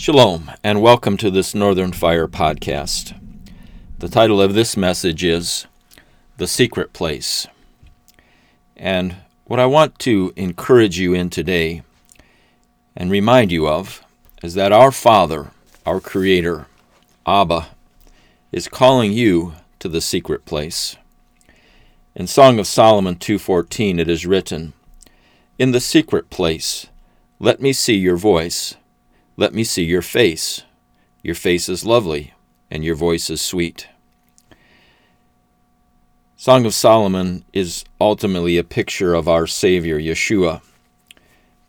Shalom, and welcome to this Northern Fire podcast. The title of this message is The Secret Place. And what I want to encourage you in today and remind you of is that our Father, our Creator, Abba, is calling you to the secret place. In Song of Solomon 2:14 it is written, "In the secret place, let me see your voice." Let me see your face. Your face is lovely, and your voice is sweet. Song of Solomon is ultimately a picture of our Savior, Yeshua,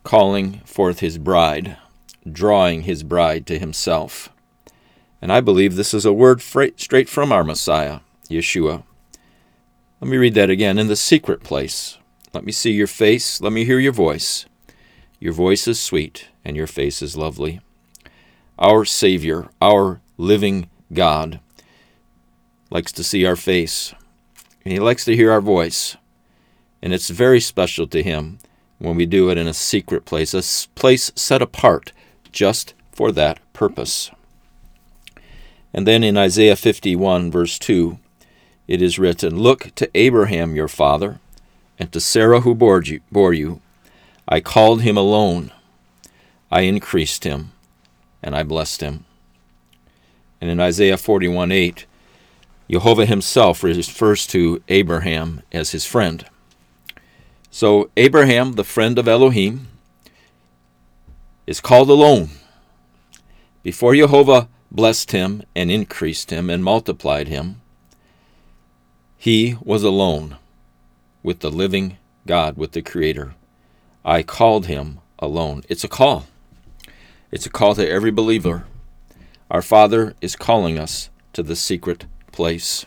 calling forth his bride, drawing his bride to himself. And I believe this is a word straight from our Messiah, Yeshua. Let me read that again. In the secret place, let me see your face, let me hear your voice. Your voice is sweet, and your face is lovely. Our Savior, our living God, likes to see our face, and He likes to hear our voice. And it's very special to Him when we do it in a secret place, a place set apart just for that purpose. And then in Isaiah 51, verse 2, it is written, Look to Abraham your father, and to Sarah who bore you, bore you. I called him alone I increased him, and I blessed him. And in Isaiah 41 8, Jehovah himself refers to Abraham as his friend. So, Abraham, the friend of Elohim, is called alone. Before Jehovah blessed him and increased him and multiplied him, he was alone with the living God, with the Creator. I called him alone. It's a call. It's a call to every believer. Our Father is calling us to the secret place.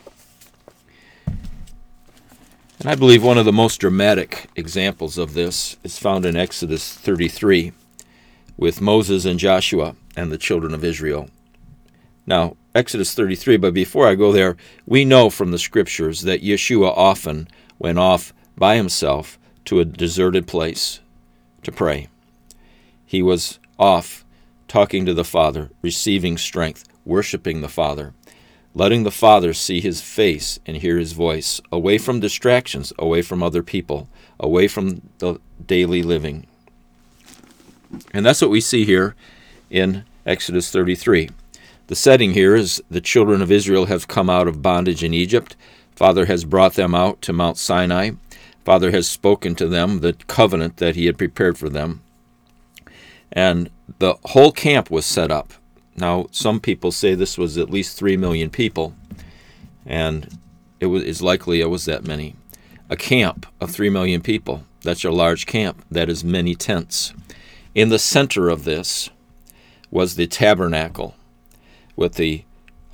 And I believe one of the most dramatic examples of this is found in Exodus 33 with Moses and Joshua and the children of Israel. Now, Exodus 33, but before I go there, we know from the scriptures that Yeshua often went off by himself to a deserted place to pray. He was off talking to the Father, receiving strength, worshiping the Father, letting the Father see his face and hear his voice, away from distractions, away from other people, away from the daily living. And that's what we see here in Exodus 33. The setting here is the children of Israel have come out of bondage in Egypt. Father has brought them out to Mount Sinai. Father has spoken to them the covenant that he had prepared for them. And the whole camp was set up. Now, some people say this was at least 3 million people, and it is likely it was that many. A camp of 3 million people, that's a large camp, that is many tents. In the center of this was the tabernacle with the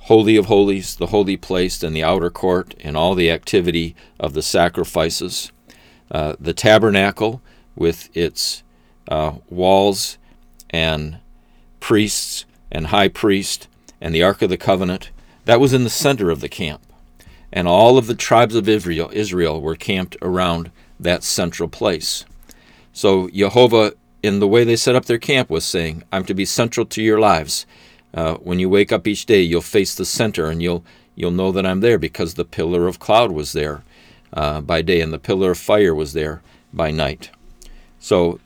Holy of Holies, the holy place, and the outer court, and all the activity of the sacrifices. Uh, the tabernacle with its uh, walls and priests and high priest and the Ark of the Covenant. That was in the center of the camp. And all of the tribes of Israel, Israel were camped around that central place. So Jehovah, in the way they set up their camp, was saying, I'm to be central to your lives. Uh, when you wake up each day, you'll face the center and you'll you'll know that I'm there because the pillar of cloud was there uh, by day and the pillar of fire was there by night. So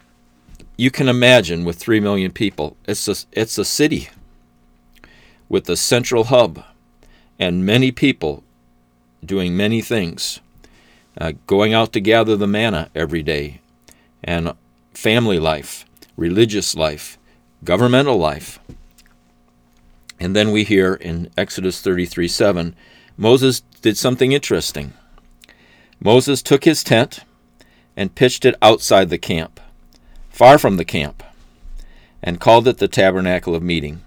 you can imagine with 3 million people, it's a, it's a city with a central hub and many people doing many things, uh, going out to gather the manna every day, and family life, religious life, governmental life. And then we hear in Exodus 33 7, Moses did something interesting. Moses took his tent and pitched it outside the camp far from the camp, and called it the tabernacle of meeting.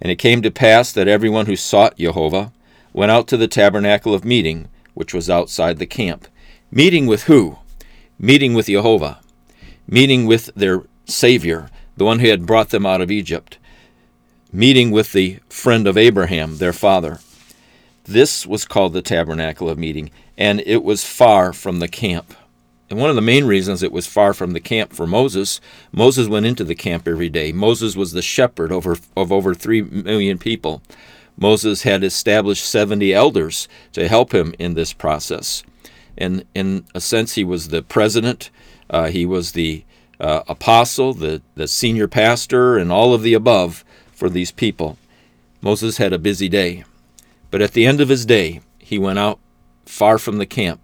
And it came to pass that everyone who sought Jehovah went out to the tabernacle of meeting, which was outside the camp. Meeting with who? Meeting with Jehovah. Meeting with their Savior, the one who had brought them out of Egypt. Meeting with the friend of Abraham, their father. This was called the tabernacle of meeting, and it was far from the camp. And one of the main reasons it was far from the camp for Moses, Moses went into the camp every day. Moses was the shepherd over, of over 3 million people. Moses had established 70 elders to help him in this process. And in a sense, he was the president, uh, he was the uh, apostle, the, the senior pastor, and all of the above for these people. Moses had a busy day. But at the end of his day, he went out far from the camp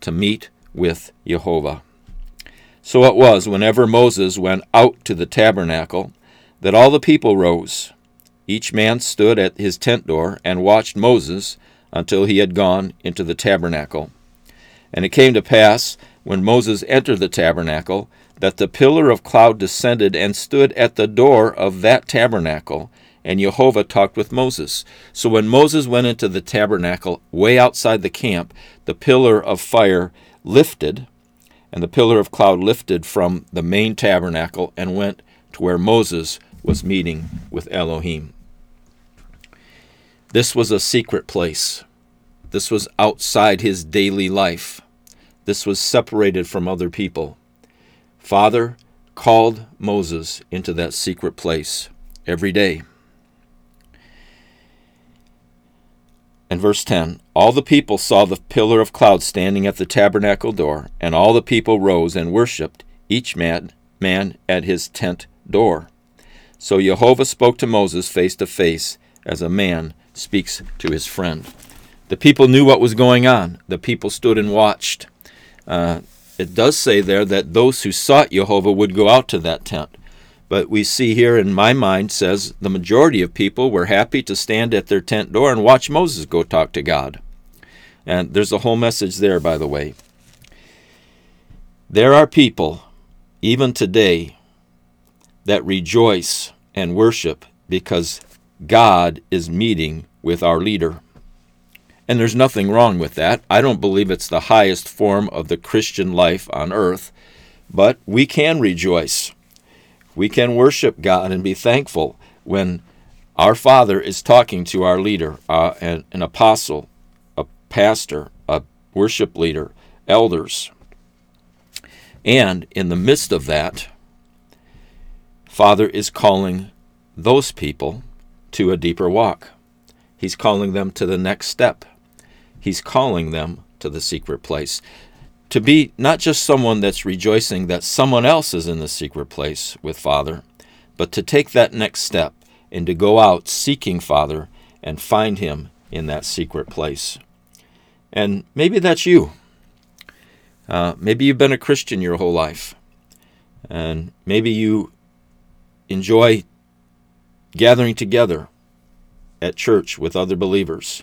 to meet with Jehovah. So it was, whenever Moses went out to the tabernacle, that all the people rose. Each man stood at his tent door and watched Moses until he had gone into the tabernacle. And it came to pass, when Moses entered the tabernacle, that the pillar of cloud descended and stood at the door of that tabernacle, and Jehovah talked with Moses. So when Moses went into the tabernacle, way outside the camp, the pillar of fire lifted, and the pillar of cloud lifted from the main tabernacle and went to where Moses was meeting with Elohim. This was a secret place. This was outside his daily life. This was separated from other people. Father called Moses into that secret place every day. And verse 10 All the people saw the pillar of cloud standing at the tabernacle door, and all the people rose and worshipped, each man, man at his tent door. So Jehovah spoke to Moses face to face, as a man speaks to his friend. The people knew what was going on. The people stood and watched. Uh, it does say there that those who sought Jehovah would go out to that tent. But we see here in my mind says the majority of people were happy to stand at their tent door and watch Moses go talk to God. And there's a whole message there, by the way. There are people, even today, that rejoice and worship because God is meeting with our leader. And there's nothing wrong with that. I don't believe it's the highest form of the Christian life on earth, but we can rejoice we can worship God and be thankful when our Father is talking to our leader, uh, an, an apostle, a pastor, a worship leader, elders. And in the midst of that, Father is calling those people to a deeper walk. He's calling them to the next step. He's calling them to the secret place to be not just someone that's rejoicing that someone else is in the secret place with Father, but to take that next step and to go out seeking Father and find Him in that secret place. And maybe that's you. Uh, maybe you've been a Christian your whole life. And maybe you enjoy gathering together at church with other believers.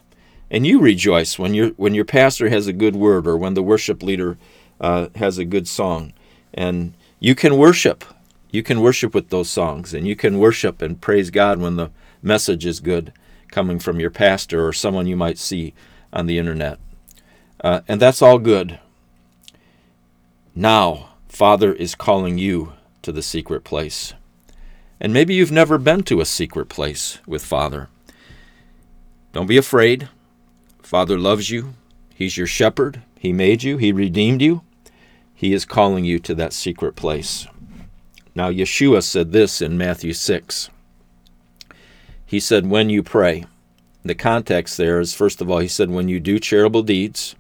And you rejoice when your when your pastor has a good word or when the worship leader uh, has a good song, and you can worship. You can worship with those songs, and you can worship and praise God when the message is good, coming from your pastor or someone you might see on the internet, uh, and that's all good. Now, Father is calling you to the secret place. And maybe you've never been to a secret place with Father. Don't be afraid. Father loves you. He's your shepherd. He made you. He redeemed you. He is calling you to that secret place. Now, Yeshua said this in Matthew 6. He said, When you pray. The context there is, first of all, he said, When you do charitable deeds.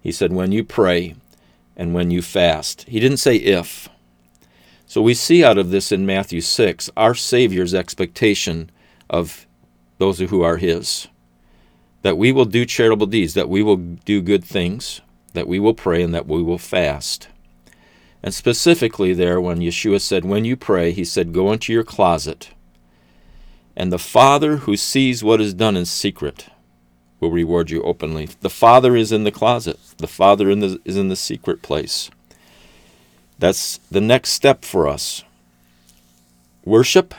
He said, When you pray and when you fast. He didn't say if. So we see out of this in Matthew 6 our Savior's expectation of those who are His that we will do charitable deeds, that we will do good things, that we will pray, and that we will fast. And specifically, there, when Yeshua said, When you pray, he said, Go into your closet, and the Father who sees what is done in secret will reward you openly. The Father is in the closet, the Father in the, is in the secret place. That's the next step for us worship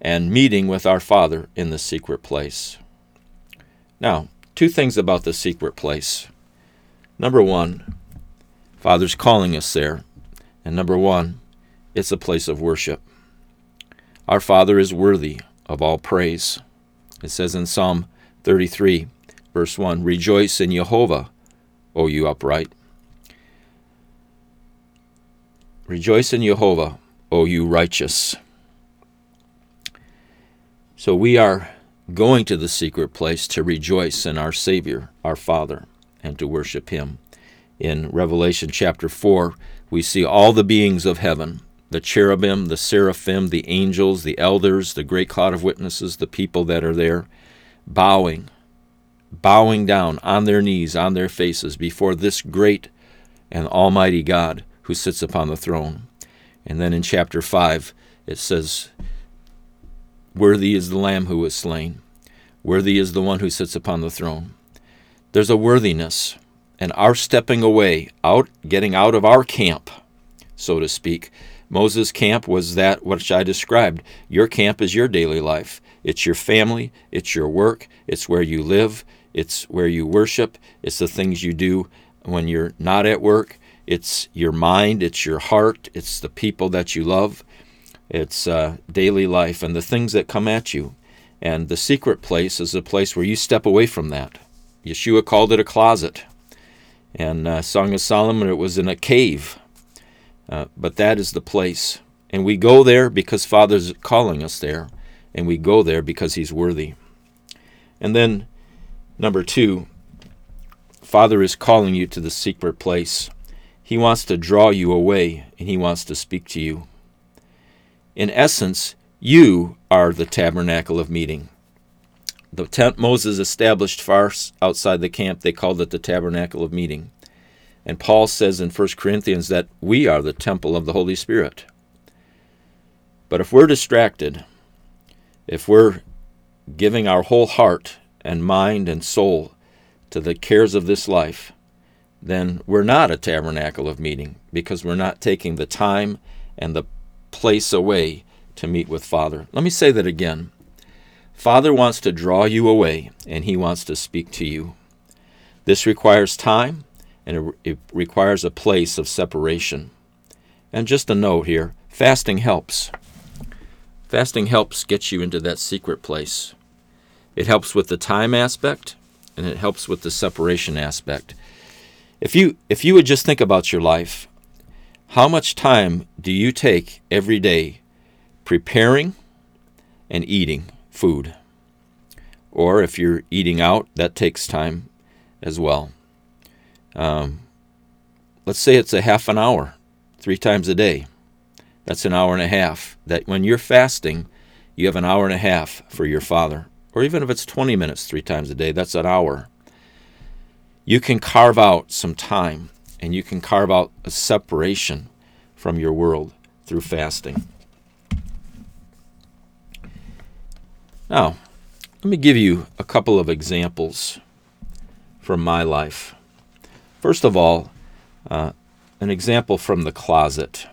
and meeting with our Father in the secret place. Now, two things about the secret place. Number one, Father's calling us there. And number one, it's a place of worship. Our Father is worthy of all praise. It says in Psalm 33, verse 1 Rejoice in Jehovah, O you upright. Rejoice in Jehovah, O you righteous. So we are going to the secret place to rejoice in our Savior, our Father, and to worship Him. In Revelation chapter 4, we see all the beings of heaven the cherubim, the seraphim, the angels, the elders, the great cloud of witnesses, the people that are there, bowing, bowing down on their knees, on their faces before this great and almighty God who sits upon the throne. And then in chapter 5, it says, Worthy is the Lamb who was slain. Worthy is the one who sits upon the throne. There's a worthiness, and our stepping away, out, getting out of our camp, so to speak. Moses' camp was that which I described. Your camp is your daily life. It's your family, it's your work, it's where you live, it's where you worship, it's the things you do when you're not at work, it's your mind, it's your heart, it's the people that you love. It's uh, daily life and the things that come at you. And the secret place is a place where you step away from that. Yeshua called it a closet. And uh, Song of Solomon, it was in a cave. Uh, but that is the place. And we go there because Father's calling us there. And we go there because He's worthy. And then, number two, Father is calling you to the secret place. He wants to draw you away and He wants to speak to you. In essence, you are the tabernacle of meeting. The tent Moses established far outside the camp, they called it the tabernacle of meeting. And Paul says in 1 Corinthians that we are the temple of the Holy Spirit. But if we're distracted, if we're giving our whole heart and mind and soul to the cares of this life, then we're not a tabernacle of meeting because we're not taking the time and the place away to meet with Father. Let me say that again. Father wants to draw you away, and He wants to speak to you. This requires time, and it requires a place of separation. And just a note here fasting helps. Fasting helps get you into that secret place. It helps with the time aspect, and it helps with the separation aspect. If you if you would just think about your life, how much time do you take every day preparing and eating food? Or if you're eating out, that takes time as well. Um, let's say it's a half an hour, three times a day. That's an hour and a half. That when you're fasting, you have an hour and a half for your Father. Or even if it's 20 minutes three times a day, that's an hour. You can carve out some time and you can carve out a separation from your world through fasting. Now, let me give you a couple of examples from my life. First of all, uh, an example from the closet.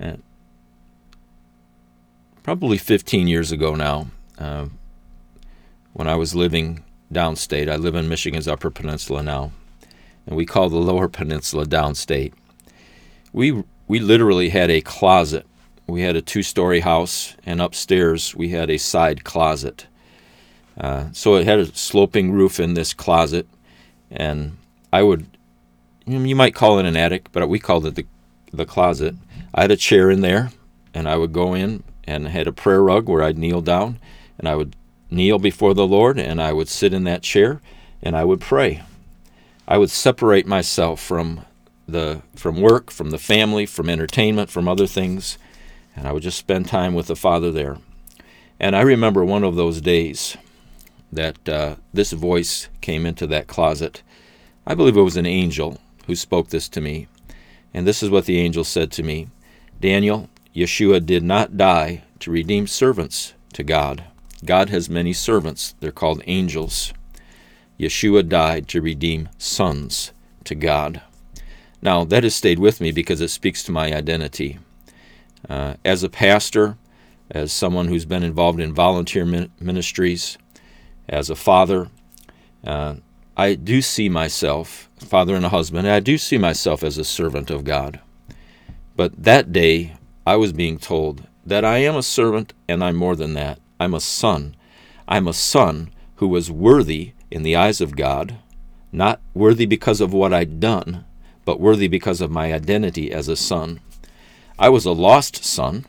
Uh, probably 15 years ago now, uh, when I was living downstate, I live in Michigan's Upper Peninsula now and we call the Lower Peninsula downstate. We we literally had a closet. We had a two-story house, and upstairs we had a side closet. Uh, so it had a sloping roof in this closet, and I would, you might call it an attic, but we called it the the closet. I had a chair in there, and I would go in and had a prayer rug where I'd kneel down, and I would kneel before the Lord, and I would sit in that chair, and I would pray. I would separate myself from the from work, from the family, from entertainment, from other things, and I would just spend time with the Father there. And I remember one of those days that uh, this voice came into that closet. I believe it was an angel who spoke this to me. And this is what the angel said to me Daniel, Yeshua did not die to redeem servants to God. God has many servants, they're called angels. Yeshua died to redeem sons to God. Now, that has stayed with me because it speaks to my identity. Uh, as a pastor, as someone who's been involved in volunteer ministries, as a father, uh, I do see myself, father and a husband, I do see myself as a servant of God. But that day, I was being told that I am a servant and I'm more than that. I'm a son. I'm a son who was worthy in the eyes of God, not worthy because of what I'd done, but worthy because of my identity as a son. I was a lost son.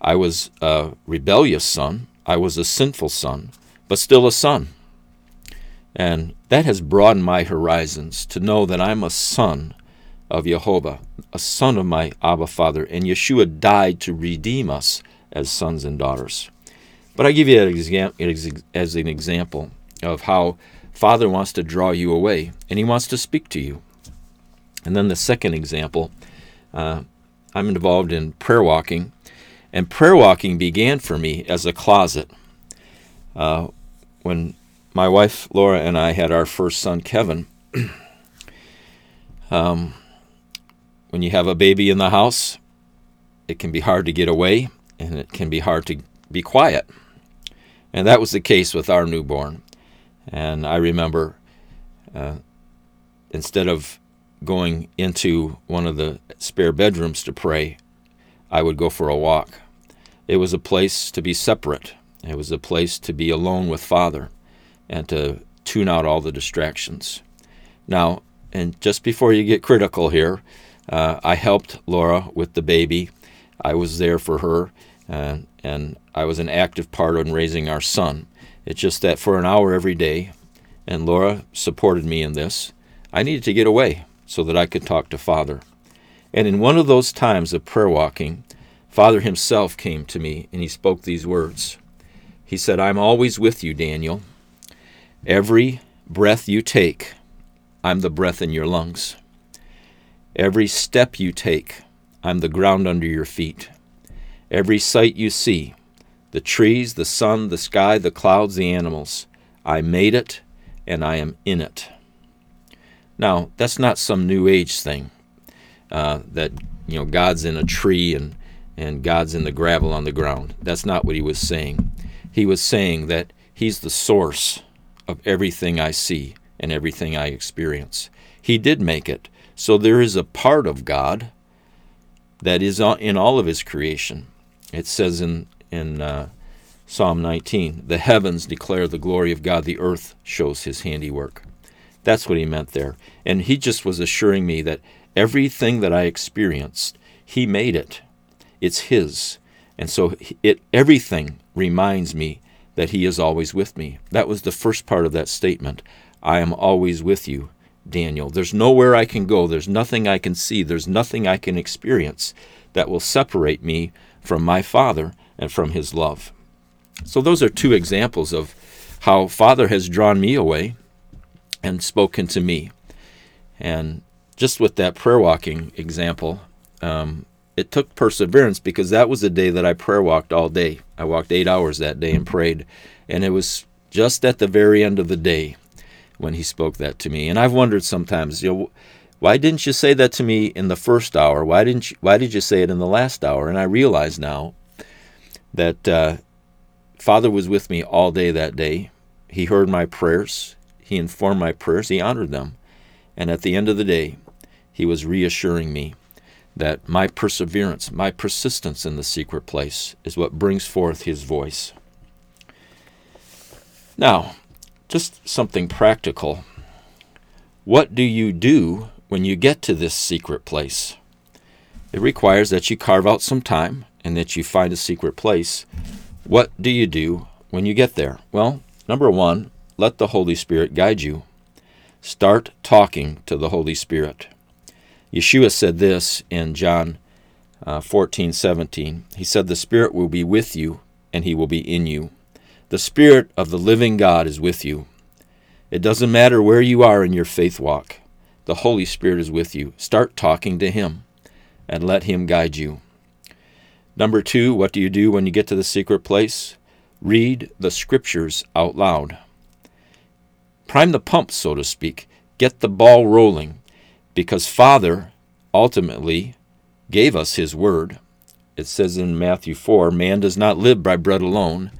I was a rebellious son. I was a sinful son, but still a son. And that has broadened my horizons to know that I'm a son of Jehovah, a son of my Abba Father, and Yeshua died to redeem us as sons and daughters. But I give you as an example of how Father wants to draw you away, and He wants to speak to you. And then the second example, uh, I'm involved in prayer walking, and prayer walking began for me as a closet. Uh, when my wife Laura and I had our first son, Kevin, um, when you have a baby in the house, it can be hard to get away and it can be hard to be quiet. And that was the case with our newborn. And I remember uh, instead of going into one of the spare bedrooms to pray, I would go for a walk. It was a place to be separate, it was a place to be alone with Father and to tune out all the distractions. Now, and just before you get critical here, uh, I helped Laura with the baby. I was there for her, uh, and I was an active part in raising our son. It's just that for an hour every day, and Laura supported me in this, I needed to get away so that I could talk to Father. And in one of those times of prayer walking, Father himself came to me and he spoke these words. He said, I'm always with you, Daniel. Every breath you take, I'm the breath in your lungs. Every step you take, I'm the ground under your feet. Every sight you see, the trees, the sun, the sky, the clouds, the animals, I made it and I am in it. Now, that's not some new age thing uh, that, you know, God's in a tree and, and God's in the gravel on the ground. That's not what he was saying. He was saying that he's the source of everything I see and everything I experience. He did make it. So there is a part of God that is in all of His creation. It says in in uh, Psalm 19, "The heavens declare the glory of God; the earth shows His handiwork." That's what he meant there, and he just was assuring me that everything that I experienced, He made it. It's His, and so it everything reminds me that He is always with me. That was the first part of that statement. I am always with you. Daniel. There's nowhere I can go. There's nothing I can see. There's nothing I can experience that will separate me from my Father and from His love. So, those are two examples of how Father has drawn me away and spoken to me. And just with that prayer walking example, um, it took perseverance because that was the day that I prayer walked all day. I walked eight hours that day and prayed. And it was just at the very end of the day when he spoke that to me. And I've wondered sometimes, you know, why didn't you say that to me in the first hour? Why didn't you, why did you say it in the last hour? And I realize now that uh, Father was with me all day that day. He heard my prayers. He informed my prayers. He honored them. And at the end of the day, he was reassuring me that my perseverance, my persistence in the secret place is what brings forth his voice. Now, just something practical. What do you do when you get to this secret place? It requires that you carve out some time and that you find a secret place. What do you do when you get there? Well, number one, let the Holy Spirit guide you. Start talking to the Holy Spirit. Yeshua said this in John uh, 14, 17. He said, The Spirit will be with you, and He will be in you. The Spirit of the living God is with you. It doesn't matter where you are in your faith walk, the Holy Spirit is with you. Start talking to Him and let Him guide you. Number two, what do you do when you get to the secret place? Read the Scriptures out loud. Prime the pump, so to speak. Get the ball rolling because Father ultimately gave us His Word. It says in Matthew 4 Man does not live by bread alone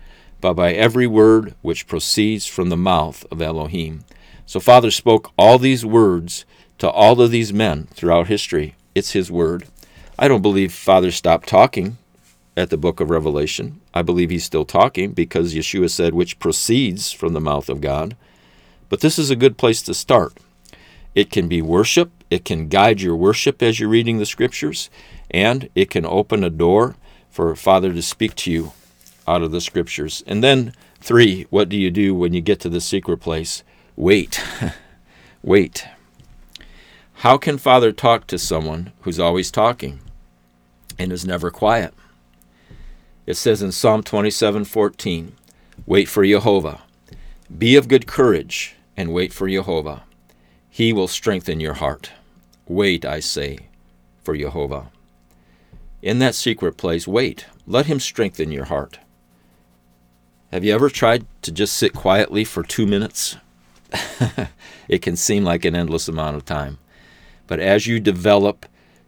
but by every word which proceeds from the mouth of Elohim. So Father spoke all these words to all of these men throughout history. It's His word. I don't believe Father stopped talking at the book of Revelation. I believe He's still talking because Yeshua said, which proceeds from the mouth of God. But this is a good place to start. It can be worship, it can guide your worship as you're reading the scriptures, and it can open a door for Father to speak to you out of the scriptures. And then, three, what do you do when you get to the secret place? Wait. Wait. How can Father talk to someone who's always talking and is never quiet? It says in Psalm 27:14, "Wait for Jehovah. Be of good courage and wait for Jehovah. He will strengthen your heart. Wait, I say, for Jehovah." In that secret place, wait. Let him strengthen your heart. Have you ever tried to just sit quietly for 2 minutes? it can seem like an endless amount of time. But as you develop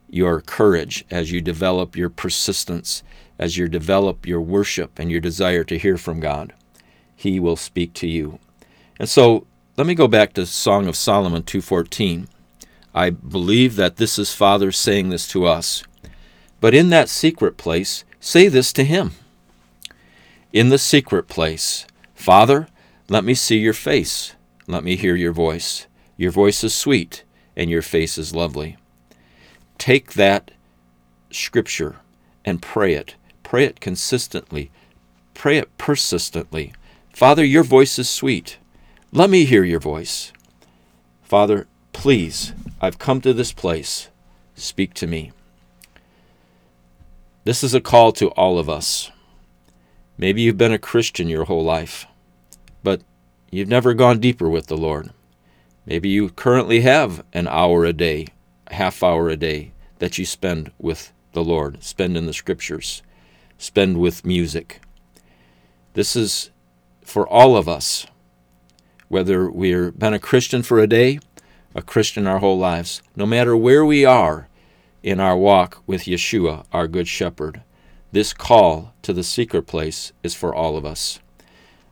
your courage, as you develop your persistence, as you develop your worship and your desire to hear from God, He will speak to you. And so let me go back to Song of Solomon 2:14. I believe that this is Father saying this to us. But in that secret place, say this to Him. In the secret place, Father, let me see your face. Let me hear your voice. Your voice is sweet, and your face is lovely. Take that scripture and pray it. Pray it consistently. Pray it persistently. Father, your voice is sweet. Let me hear your voice. Father, please, I've come to this place. Speak to me. This is a call to all of us. Maybe you've been a Christian your whole life, but you've never gone deeper with the Lord. Maybe you currently have an hour a day, a half hour a day that you spend with the Lord, spend in the scriptures, spend with music. This is for all of us, whether we've been a Christian for a day, a Christian our whole lives, no matter where we are in our walk with Yeshua, our Good Shepherd, this call to the secret place is for all of us.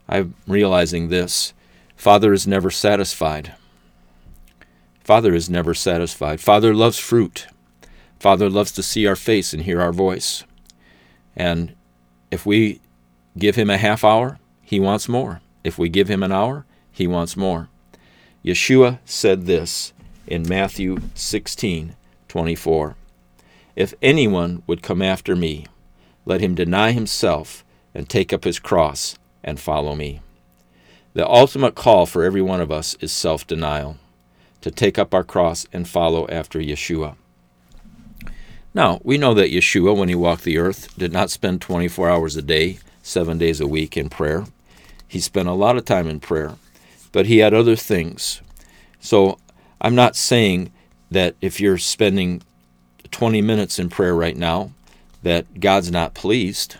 I'm realizing this. Father is never satisfied. Father is never satisfied. Father loves fruit. Father loves to see our face and hear our voice. And if we give him a half hour, he wants more. If we give him an hour, he wants more. Yeshua said this in Matthew 16 24. If anyone would come after me, let him deny himself and take up his cross and follow me. The ultimate call for every one of us is self denial to take up our cross and follow after Yeshua. Now, we know that Yeshua, when he walked the earth, did not spend 24 hours a day, seven days a week in prayer. He spent a lot of time in prayer, but he had other things. So I'm not saying that if you're spending 20 minutes in prayer right now, that God's not pleased.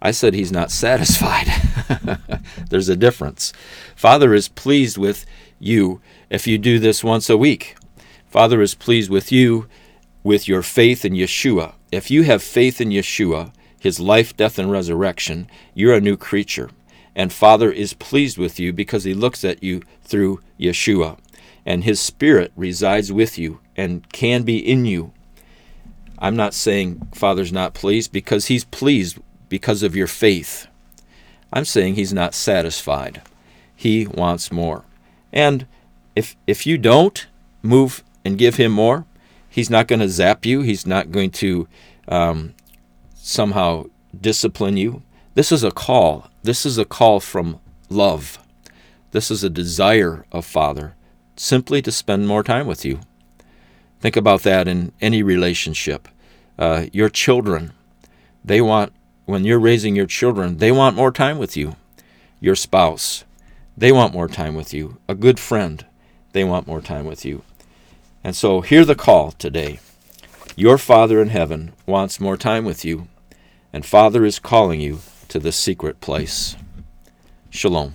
I said he's not satisfied. There's a difference. Father is pleased with you if you do this once a week. Father is pleased with you with your faith in Yeshua. If you have faith in Yeshua, his life, death, and resurrection, you're a new creature. And Father is pleased with you because he looks at you through Yeshua. And his spirit resides with you and can be in you. I'm not saying Father's not pleased because he's pleased because of your faith. I'm saying he's not satisfied. He wants more. And if if you don't move and give him more, he's not going to zap you. He's not going to um, somehow discipline you. This is a call. This is a call from love. This is a desire of Father simply to spend more time with you. Think about that in any relationship. Uh, your children, they want, when you're raising your children, they want more time with you. Your spouse, they want more time with you. A good friend, they want more time with you. And so hear the call today. Your Father in heaven wants more time with you, and Father is calling you to the secret place. Shalom.